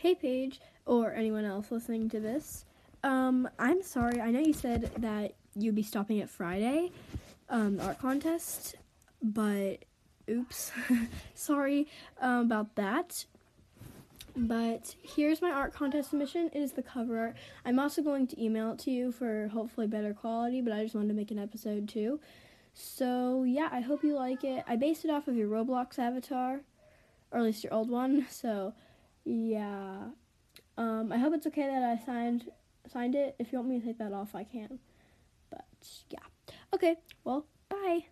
Hey, Paige, or anyone else listening to this. Um, I'm sorry. I know you said that you'd be stopping at Friday, um, art contest, but oops, sorry um, about that. But here's my art contest submission. It is the cover art. I'm also going to email it to you for hopefully better quality, but I just wanted to make an episode too. So yeah, I hope you like it. I based it off of your Roblox avatar, or at least your old one. So yeah, um, I hope it's okay that I signed signed it. If you want me to take that off, I can. But yeah, okay. Well, bye.